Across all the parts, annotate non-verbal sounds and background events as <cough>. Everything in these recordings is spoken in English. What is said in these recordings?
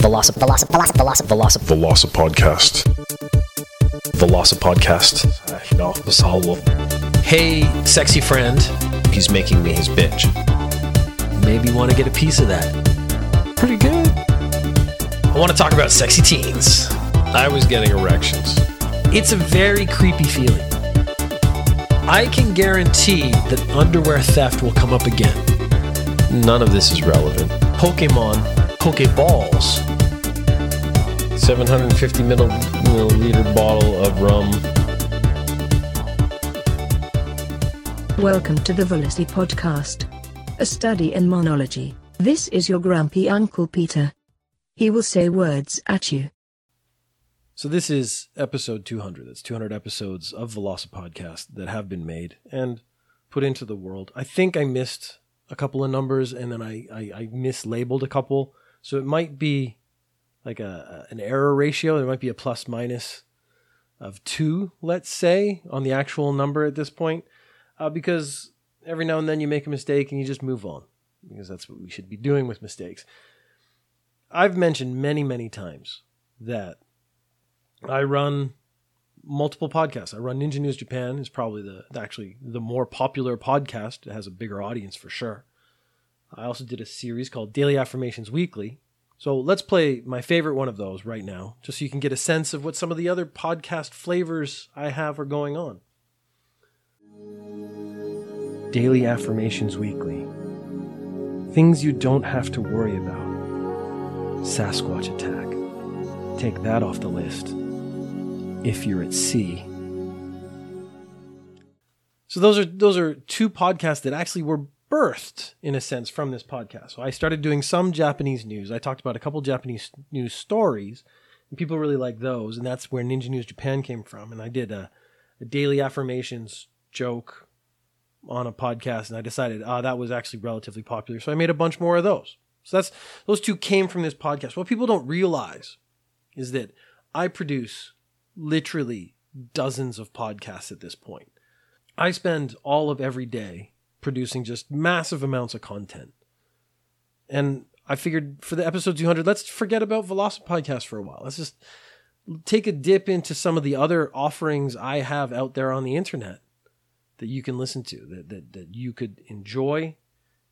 Veloci Veloci Veloci Veloci Veloci Veloci Podcast. Veloci Podcast. Ja, besalvo. Hey, sexy friend, He's making me his bitch. maybe you want to get a piece of that. Pretty good. I want to talk about sexy teens. I was getting erections. It's a very creepy feeling. I can guarantee that underwear theft will come up again. None of this is relevant. Pokemon, Pokeballs. 750 milliliter bottle of rum. Welcome to the Velocity Podcast, a study in monology. This is your grumpy Uncle Peter. He will say words at you. So this is episode 200. That's 200 episodes of Veloci Podcast that have been made and put into the world. I think I missed a couple of numbers and then I, I, I mislabeled a couple. So it might be like a, an error ratio. There might be a plus minus of two, let's say, on the actual number at this point. Uh, because every now and then you make a mistake and you just move on. Because that's what we should be doing with mistakes. I've mentioned many, many times that I run multiple podcasts. I run Ninja News Japan is probably the actually the more popular podcast. It has a bigger audience for sure. I also did a series called Daily Affirmations Weekly. So let's play my favorite one of those right now, just so you can get a sense of what some of the other podcast flavors I have are going on. Daily Affirmations Weekly. Things you don't have to worry about. Sasquatch attack. Take that off the list if you're at sea. So those are those are two podcasts that actually were birthed in a sense from this podcast. So I started doing some Japanese news. I talked about a couple Japanese news stories, and people really like those, and that's where Ninja News Japan came from. And I did a, a daily affirmations joke on a podcast, and I decided ah that was actually relatively popular, so I made a bunch more of those. So that's those two came from this podcast. What people don't realize is that I produce literally dozens of podcasts at this point. I spend all of every day producing just massive amounts of content. And I figured for the episode 200, let's forget about Velocity Podcast for a while. Let's just take a dip into some of the other offerings I have out there on the internet that you can listen to, that, that, that you could enjoy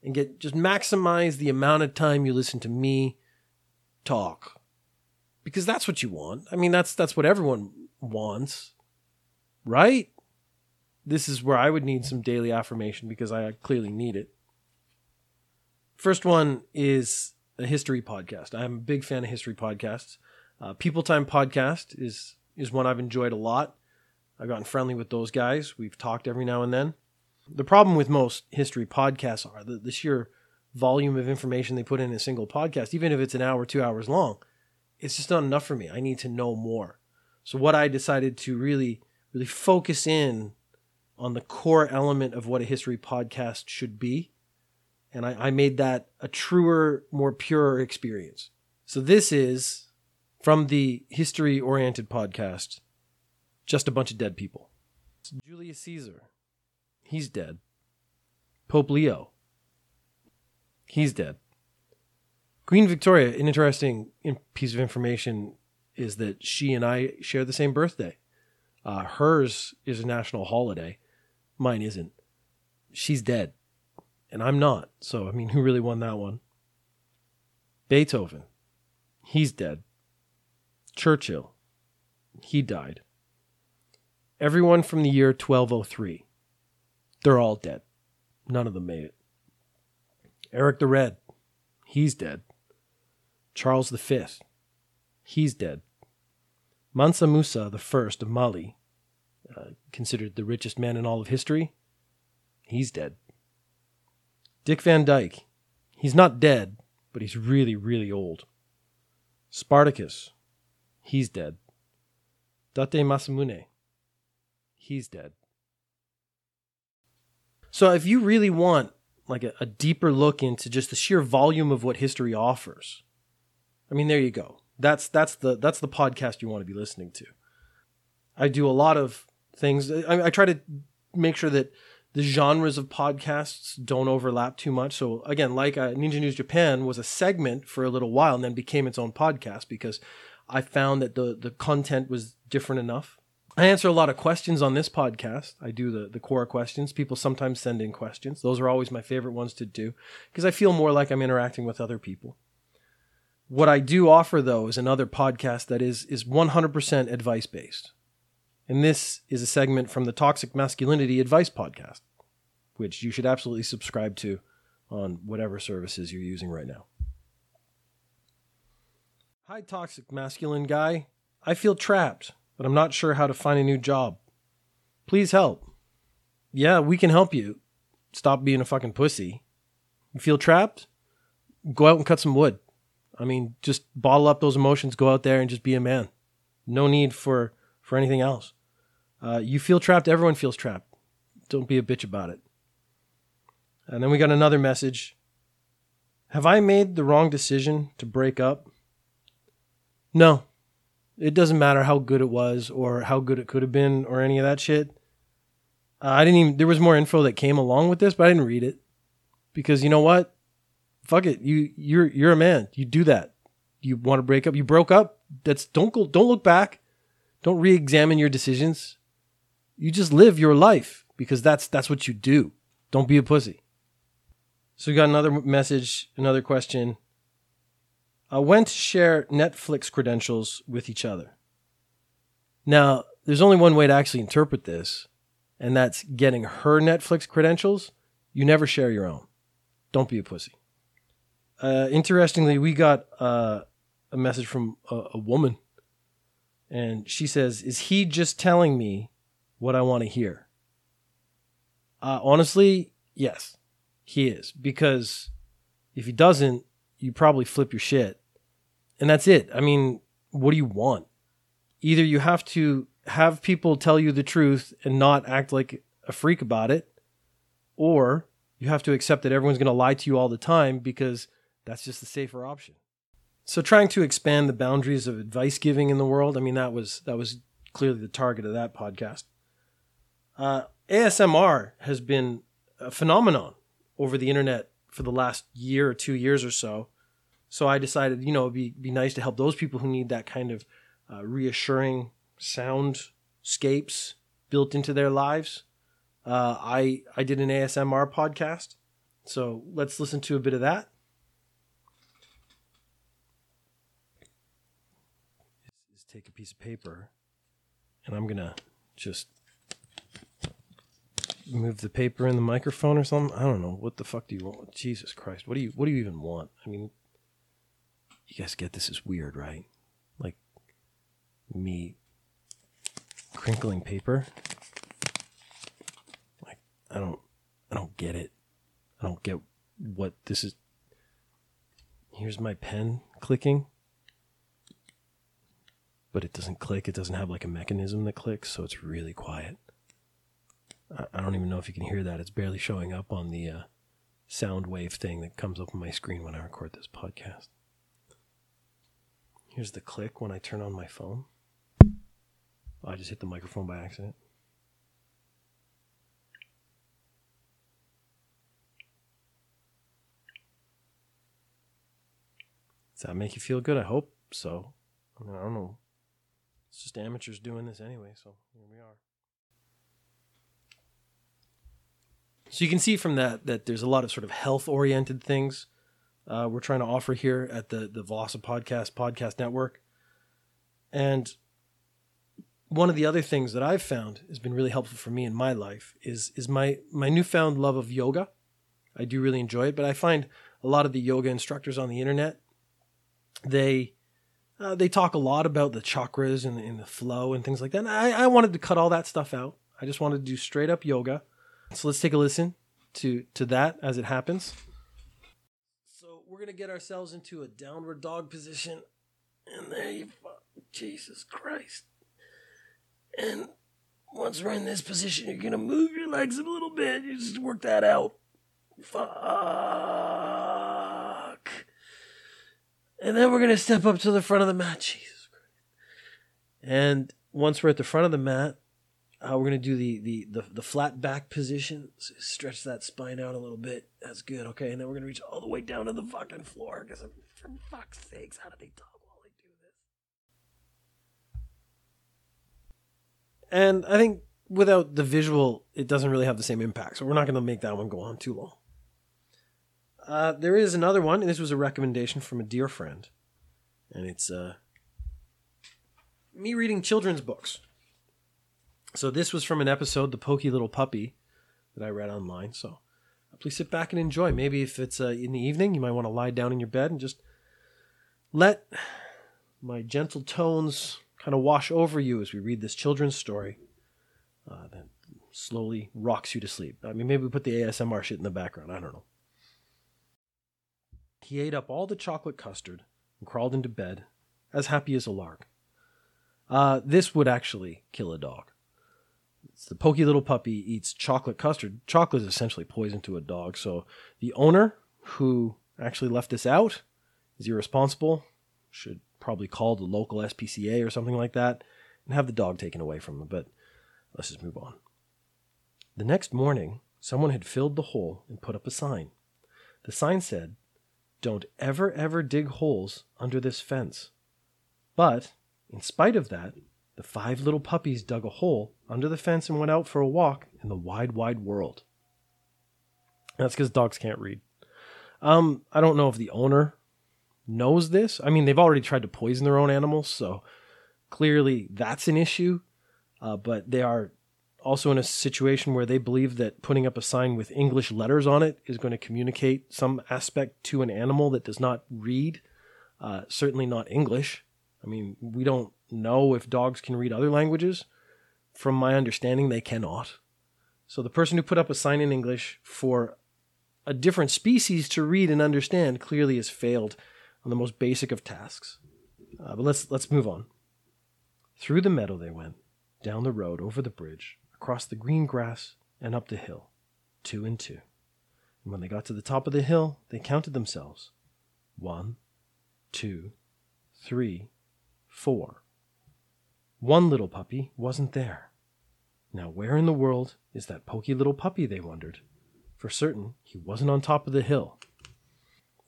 and get just maximize the amount of time you listen to me talk. Because that's what you want. I mean, that's that's what everyone wants. Right? This is where I would need some daily affirmation because I clearly need it. First one is a history podcast. I'm a big fan of history podcasts. Uh, People Time podcast is is one I've enjoyed a lot. I've gotten friendly with those guys. We've talked every now and then. The problem with most history podcasts are the, the sheer volume of information they put in a single podcast, even if it's an hour, two hours long. It's just not enough for me. I need to know more. So what I decided to really, really focus in on the core element of what a history podcast should be. And I, I made that a truer, more pure experience. So this is from the history oriented podcast, just a bunch of dead people. It's Julius Caesar. He's dead. Pope Leo. He's dead. Queen Victoria, an interesting piece of information is that she and I share the same birthday. Uh, hers is a national holiday. Mine isn't. She's dead. And I'm not. So, I mean, who really won that one? Beethoven. He's dead. Churchill. He died. Everyone from the year 1203. They're all dead. None of them made it. Eric the Red. He's dead. Charles V. He's dead. Mansa Musa First of Mali, uh, considered the richest man in all of history, he's dead. Dick Van Dyke, he's not dead, but he's really, really old. Spartacus, he's dead. Date Masamune, he's dead. So if you really want like a, a deeper look into just the sheer volume of what history offers, I mean, there you go. That's that's the that's the podcast you want to be listening to. I do a lot of things. I, I try to make sure that the genres of podcasts don't overlap too much. So again, like uh, Ninja News Japan was a segment for a little while and then became its own podcast because I found that the the content was different enough. I answer a lot of questions on this podcast. I do the the core questions. People sometimes send in questions. Those are always my favorite ones to do because I feel more like I'm interacting with other people. What I do offer though is another podcast that is is 100% advice based. And this is a segment from the Toxic Masculinity Advice Podcast, which you should absolutely subscribe to on whatever services you're using right now. Hi, Toxic Masculine Guy. I feel trapped, but I'm not sure how to find a new job. Please help. Yeah, we can help you. Stop being a fucking pussy. You feel trapped? Go out and cut some wood. I mean, just bottle up those emotions, go out there and just be a man. No need for for anything else. Uh, you feel trapped, everyone feels trapped. Don't be a bitch about it. And then we got another message. Have I made the wrong decision to break up? No. It doesn't matter how good it was or how good it could have been or any of that shit. Uh, I didn't even there was more info that came along with this, but I didn't read it. Because you know what? Fuck it. You you're you're a man. You do that. You want to break up. You broke up. That's don't go don't look back. Don't re-examine your decisions. You just live your life because that's that's what you do. Don't be a pussy. So we got another message, another question. Uh, when to share Netflix credentials with each other? Now, there's only one way to actually interpret this, and that's getting her Netflix credentials. You never share your own. Don't be a pussy. Uh, interestingly, we got uh, a message from a, a woman, and she says, "Is he just telling me what I want to hear?" Uh, honestly, yes, he is because if he doesn't, you probably flip your shit, and that's it. I mean, what do you want? Either you have to have people tell you the truth and not act like a freak about it, or you have to accept that everyone's going to lie to you all the time because that's just the safer option. So trying to expand the boundaries of advice giving in the world, I mean that was that was clearly the target of that podcast. Uh, ASMR has been a phenomenon over the internet for the last year or two years or so. So I decided, you know, it'd be be nice to help those people who need that kind of uh, reassuring soundscapes built into their lives. Uh, I I did an ASMR podcast, so let's listen to a bit of that. Is take a piece of paper, and I'm gonna just move the paper in the microphone or something. I don't know what the fuck do you want. Jesus Christ, what do you what do you even want? I mean, you guys get this is weird, right? Like me crinkling paper. Like I don't I don't get it. I don't get what this is. Here's my pen clicking. But it doesn't click. It doesn't have like a mechanism that clicks, so it's really quiet. I- don't even know if you can hear that. It's barely showing up on the uh, sound wave thing that comes up on my screen when I record this podcast. Here's the click when I turn on my phone. Oh, I just hit the microphone by accident. Does that make you feel good? I hope so. I, mean, I don't know. It's just amateurs doing this anyway, so here we are. So you can see from that that there's a lot of sort of health oriented things uh, we're trying to offer here at the the Velocip Podcast Podcast Network. And one of the other things that I've found has been really helpful for me in my life is is my my newfound love of yoga. I do really enjoy it, but I find a lot of the yoga instructors on the internet they uh, they talk a lot about the chakras and, and the flow and things like that. And I, I wanted to cut all that stuff out. I just wanted to do straight up yoga. So let's take a listen to to that as it happens. So we're gonna get ourselves into a downward dog position, and there you fuck, Jesus Christ. And once we're in this position, you're gonna move your legs a little bit. You just work that out. Fuck. And then we're gonna step up to the front of the mat. Jesus Christ. And once we're at the front of the mat, Uh, we're gonna do the, the the the flat back position. Stretch that spine out a little bit. That's good. Okay, and then we're gonna reach all the way down to the fucking floor. Because for fuck's sakes, how do they talk while they do this? And I think without the visual, it doesn't really have the same impact. So we're not gonna make that one go on too long. Uh, there is another one, and this was a recommendation from a dear friend, and it's uh, me reading children's books. So this was from an episode, "The Pokey Little Puppy," that I read online. So uh, please sit back and enjoy. Maybe if it's uh, in the evening, you might want to lie down in your bed and just let my gentle tones kind of wash over you as we read this children's story uh, that slowly rocks you to sleep. I mean, maybe we put the ASMR shit in the background. I don't know. He ate up all the chocolate custard and crawled into bed, as happy as a lark. Uh, this would actually kill a dog. The pokey little puppy eats chocolate custard. Chocolate is essentially poison to a dog. So the owner who actually left this out is irresponsible. Should probably call the local SPCA or something like that and have the dog taken away from him. But let's just move on. The next morning, someone had filled the hole and put up a sign. The sign said, Don't ever, ever dig holes under this fence. But, in spite of that, the five little puppies dug a hole under the fence and went out for a walk in the wide, wide world. That's because dogs can't read. Um, I don't know if the owner knows this. I mean, they've already tried to poison their own animals, so clearly that's an issue. Uh, but they are also in a situation where they believe that putting up a sign with English letters on it is going to communicate some aspect to an animal that does not read, uh, certainly not English. I mean, we don't know if dogs can read other languages. From my understanding, they cannot. So the person who put up a sign in English for a different species to read and understand clearly has failed on the most basic of tasks. Uh, but let's let's move on. Through the meadow they went, down the road, over the bridge, across the green grass, and up the hill, two and two. And when they got to the top of the hill, they counted themselves. One, two, three, four. One little puppy wasn't there. Now, where in the world is that poky little puppy? They wondered. For certain, he wasn't on top of the hill.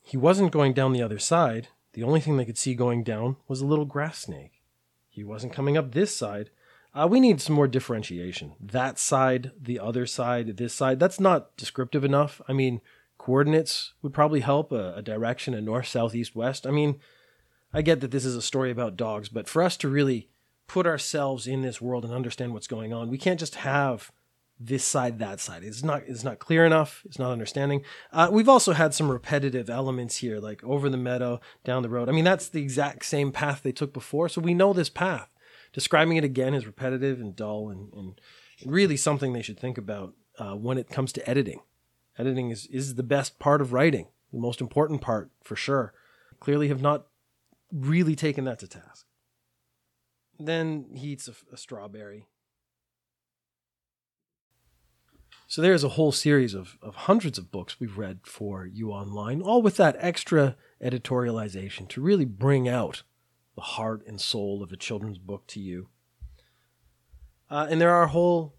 He wasn't going down the other side. The only thing they could see going down was a little grass snake. He wasn't coming up this side. Uh, we need some more differentiation. That side, the other side, this side, that's not descriptive enough. I mean, coordinates would probably help a, a direction, a north, south, east, west. I mean, I get that this is a story about dogs, but for us to really put ourselves in this world and understand what's going on, we can't just have this side, that side. It's not it's not clear enough. It's not understanding. Uh, we've also had some repetitive elements here, like over the meadow, down the road. I mean, that's the exact same path they took before, so we know this path. Describing it again is repetitive and dull, and, and really something they should think about uh, when it comes to editing. Editing is is the best part of writing, the most important part for sure. Clearly, have not really taking that to task. Then he eats a, a strawberry. So there's a whole series of, of hundreds of books we've read for you online, all with that extra editorialization to really bring out the heart and soul of a children's book to you. Uh, and there are a whole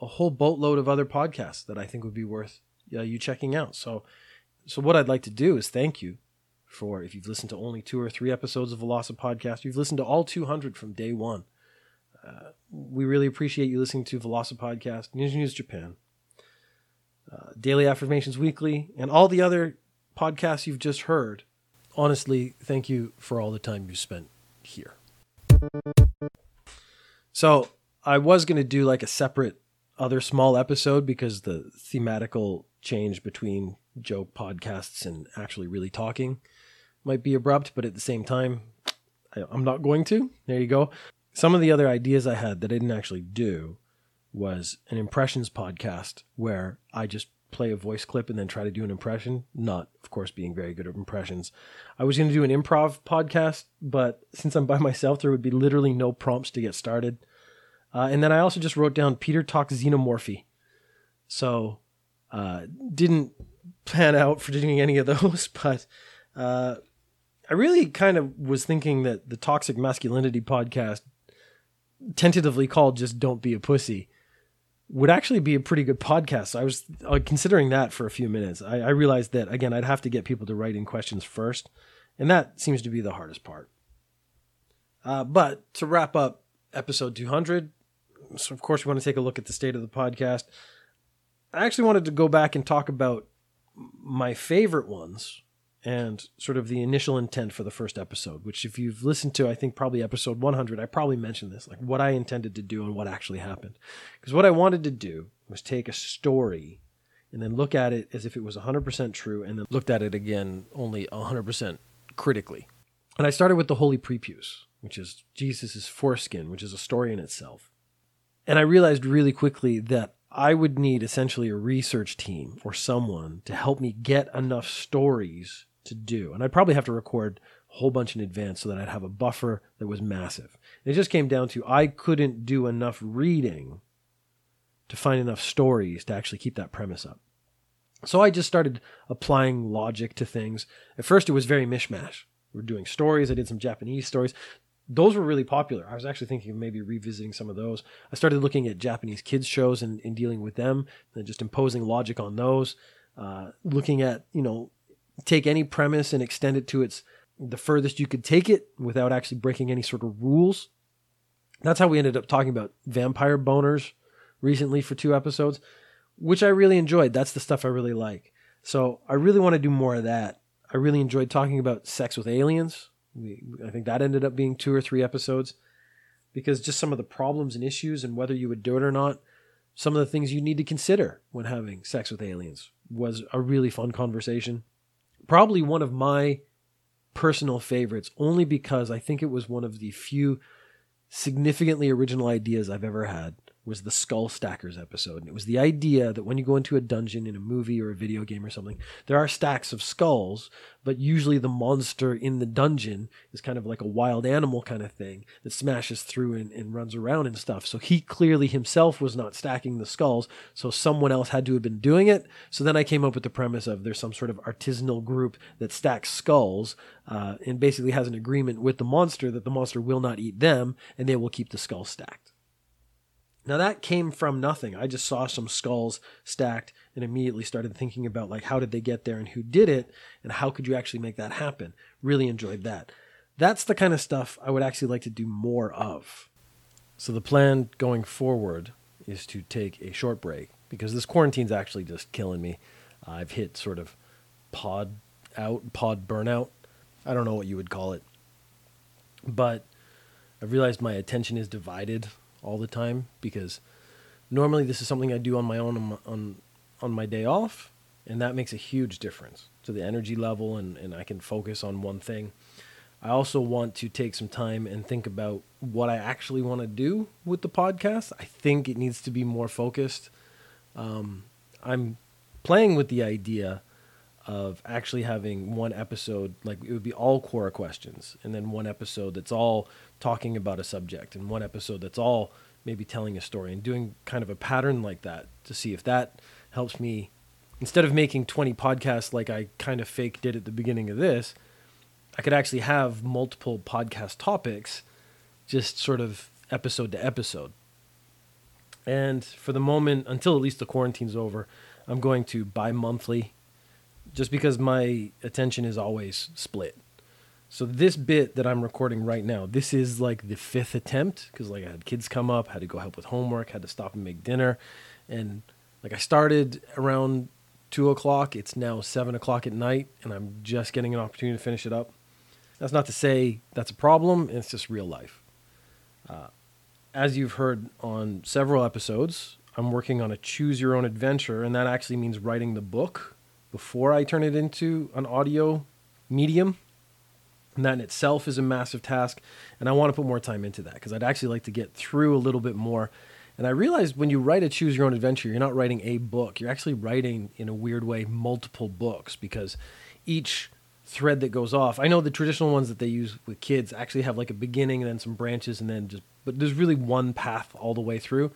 a whole boatload of other podcasts that I think would be worth uh, you checking out. So, so what I'd like to do is thank you for if you've listened to only two or three episodes of Velocip Podcast, you've listened to all 200 from day one. Uh, we really appreciate you listening to Velocip Podcast, News News Japan, uh, Daily Affirmations Weekly, and all the other podcasts you've just heard. Honestly, thank you for all the time you've spent here. So, I was going to do like a separate other small episode because the thematical change between joke podcasts and actually really talking might be abrupt, but at the same time, I, I'm not going to. There you go. Some of the other ideas I had that I didn't actually do was an impressions podcast where I just play a voice clip and then try to do an impression. Not, of course, being very good at impressions. I was going to do an improv podcast, but since I'm by myself, there would be literally no prompts to get started. Uh, and then I also just wrote down Peter talks xenomorphy. So, uh, didn't pan out for doing any of those, <laughs> but uh, I really kind of was thinking that the Toxic Masculinity podcast tentatively called just Don't Be a Pussy would actually be a pretty good podcast. So I was uh, considering that for a few minutes. I, I realized that, again, I'd have to get people to write in questions first. And that seems to be the hardest part. Uh, but to wrap up episode 200, so of course, we want to take a look at the state of the podcast. I actually wanted to go back and talk about my favorite ones and sort of the initial intent for the first episode, which, if you've listened to, I think probably episode 100, I probably mentioned this, like what I intended to do and what actually happened. Because what I wanted to do was take a story and then look at it as if it was 100% true and then looked at it again only 100% critically. And I started with the Holy Prepuce, which is Jesus' foreskin, which is a story in itself. And I realized really quickly that I would need essentially a research team or someone to help me get enough stories to do. And I'd probably have to record a whole bunch in advance so that I'd have a buffer that was massive. And it just came down to I couldn't do enough reading to find enough stories to actually keep that premise up. So I just started applying logic to things. At first, it was very mishmash. We are doing stories. I did some Japanese stories. Those were really popular. I was actually thinking of maybe revisiting some of those. I started looking at Japanese kids shows and, and dealing with them, and just imposing logic on those. Uh, looking at you know take any premise and extend it to its the furthest you could take it without actually breaking any sort of rules. That's how we ended up talking about vampire boners recently for two episodes, which I really enjoyed. That's the stuff I really like. So I really want to do more of that. I really enjoyed talking about sex with aliens. We, I think that ended up being two or three episodes because just some of the problems and issues and whether you would do it or not, some of the things you need to consider when having sex with aliens was a really fun conversation probably one of my personal favorites only because I think it was one of the few significantly original ideas I've ever had was the Skull Stackers episode. And it was the idea that when you go into a dungeon in a movie or a video game or something, there are stacks of skulls, but usually the monster in the dungeon is kind of like a wild animal kind of thing that smashes through and, and runs around and stuff. So he clearly himself was not stacking the skulls, so someone else had to have been doing it. So then I came up with the premise of there's some sort of artisanal group that stacks skulls uh, and basically has an agreement with the monster that the monster will not eat them and they will keep the skulls stacked. Now that came from nothing. I just saw some skulls stacked and immediately started thinking about like how did they get there and who did it and how could you actually make that happen. Really enjoyed that. That's the kind of stuff I would actually like to do more of. So the plan going forward is to take a short break because this quarantine's actually just killing me. I've hit sort of pod out, pod burnout. I don't know what you would call it. But I've realized my attention is divided all the time because normally this is something I do on my own on on, on my day off, and that makes a huge difference to the energy level, and, and I can focus on one thing. I also want to take some time and think about what I actually want to do with the podcast. I think it needs to be more focused. Um, I'm playing with the idea of actually having one episode, like it would be all Quora questions, and then one episode that's all talking about a subject, and one episode that's all maybe telling a story, and doing kind of a pattern like that to see if that helps me. Instead of making 20 podcasts like I kind of fake did at the beginning of this, I could actually have multiple podcast topics, just sort of episode to episode. And for the moment, until at least the quarantine's over, I'm going to bi monthly just because my attention is always split. So this bit that I'm recording right now, this is like the fifth attempt because like I had kids come up, had to go help with homework, had to stop and make dinner, and like I started around two o'clock. It's now seven o'clock at night, and I'm just getting an opportunity to finish it up. That's not to say that's a problem. It's just real life. Uh, as you've heard on several episodes, I'm working on a choose your own adventure, and that actually means writing the book before I turn it into an audio medium. And that in itself is a massive task. And I want to put more time into that because I'd actually like to get through a little bit more. And I realized when you write a choose your own adventure, you're not writing a book. You're actually writing, in a weird way, multiple books because each thread that goes off. I know the traditional ones that they use with kids actually have like a beginning and then some branches and then just, but there's really one path all the way through.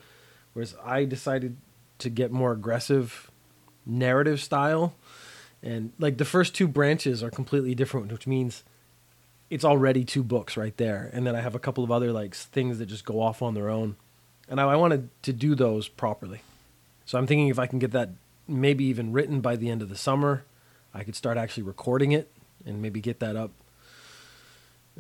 Whereas I decided to get more aggressive narrative style. And like the first two branches are completely different, which means it's already two books right there. And then I have a couple of other like things that just go off on their own. And I, I wanted to do those properly. So I'm thinking if I can get that maybe even written by the end of the summer, I could start actually recording it and maybe get that up.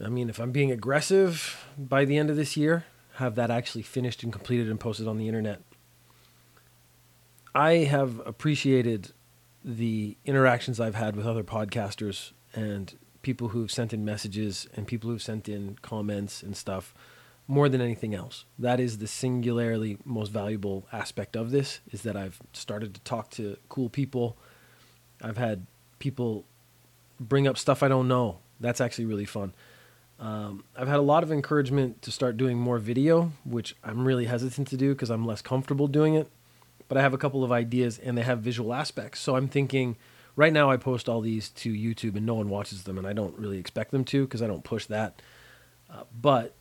I mean, if I'm being aggressive by the end of this year, have that actually finished and completed and posted on the internet. I have appreciated the interactions I've had with other podcasters and people who've sent in messages and people who've sent in comments and stuff more than anything else. That is the singularly most valuable aspect of this is that I've started to talk to cool people. I've had people bring up stuff I don't know. That's actually really fun. Um, I've had a lot of encouragement to start doing more video, which I'm really hesitant to do because I'm less comfortable doing it. But I have a couple of ideas and they have visual aspects. So I'm thinking right now I post all these to YouTube and no one watches them, and I don't really expect them to because I don't push that. Uh, but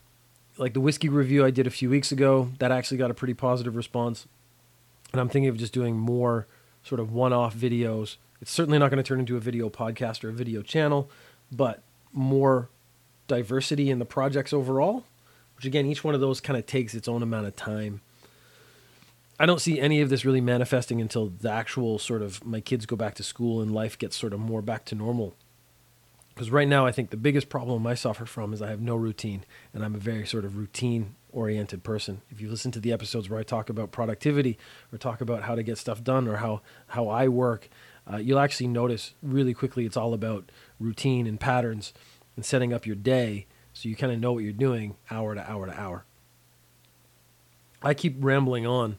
like the whiskey review I did a few weeks ago, that actually got a pretty positive response. And I'm thinking of just doing more sort of one off videos. It's certainly not going to turn into a video podcast or a video channel, but more diversity in the projects overall, which again, each one of those kind of takes its own amount of time. I don't see any of this really manifesting until the actual sort of my kids go back to school and life gets sort of more back to normal. Because right now, I think the biggest problem I suffer from is I have no routine, and I'm a very sort of routine oriented person. If you listen to the episodes where I talk about productivity or talk about how to get stuff done or how, how I work, uh, you'll actually notice really quickly it's all about routine and patterns and setting up your day so you kind of know what you're doing hour to hour to hour. I keep rambling on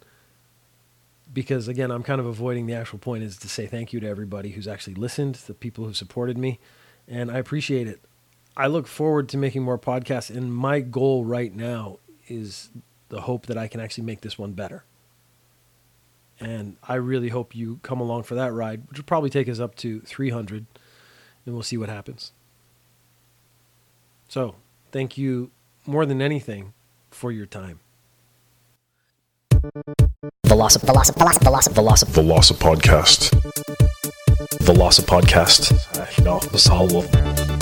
because again i'm kind of avoiding the actual point is to say thank you to everybody who's actually listened the people who supported me and i appreciate it. I look forward to making more podcasts and my goal right now is the hope that i can actually make this one better. And i really hope you come along for that ride which will probably take us up to 300 and we'll see what happens. So thank you more than anything for your time Velocip, Velocip, Velocip, Velocip, Velocip. The Loss of Podcast. The Loss of Podcast. Ich bin auch Basalo.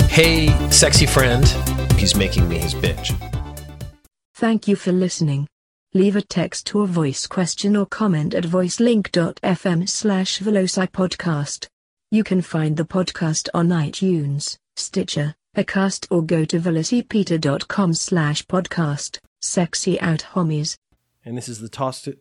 Hey, sexy friend. He's making me his bitch. Thank you for listening. Leave a text or voice question or comment at voicelink.fm slash velocipodcast. You can find the podcast on iTunes, Stitcher, Acast or go to velocipeter.com slash podcast. Sexy out homies. And this is the toss to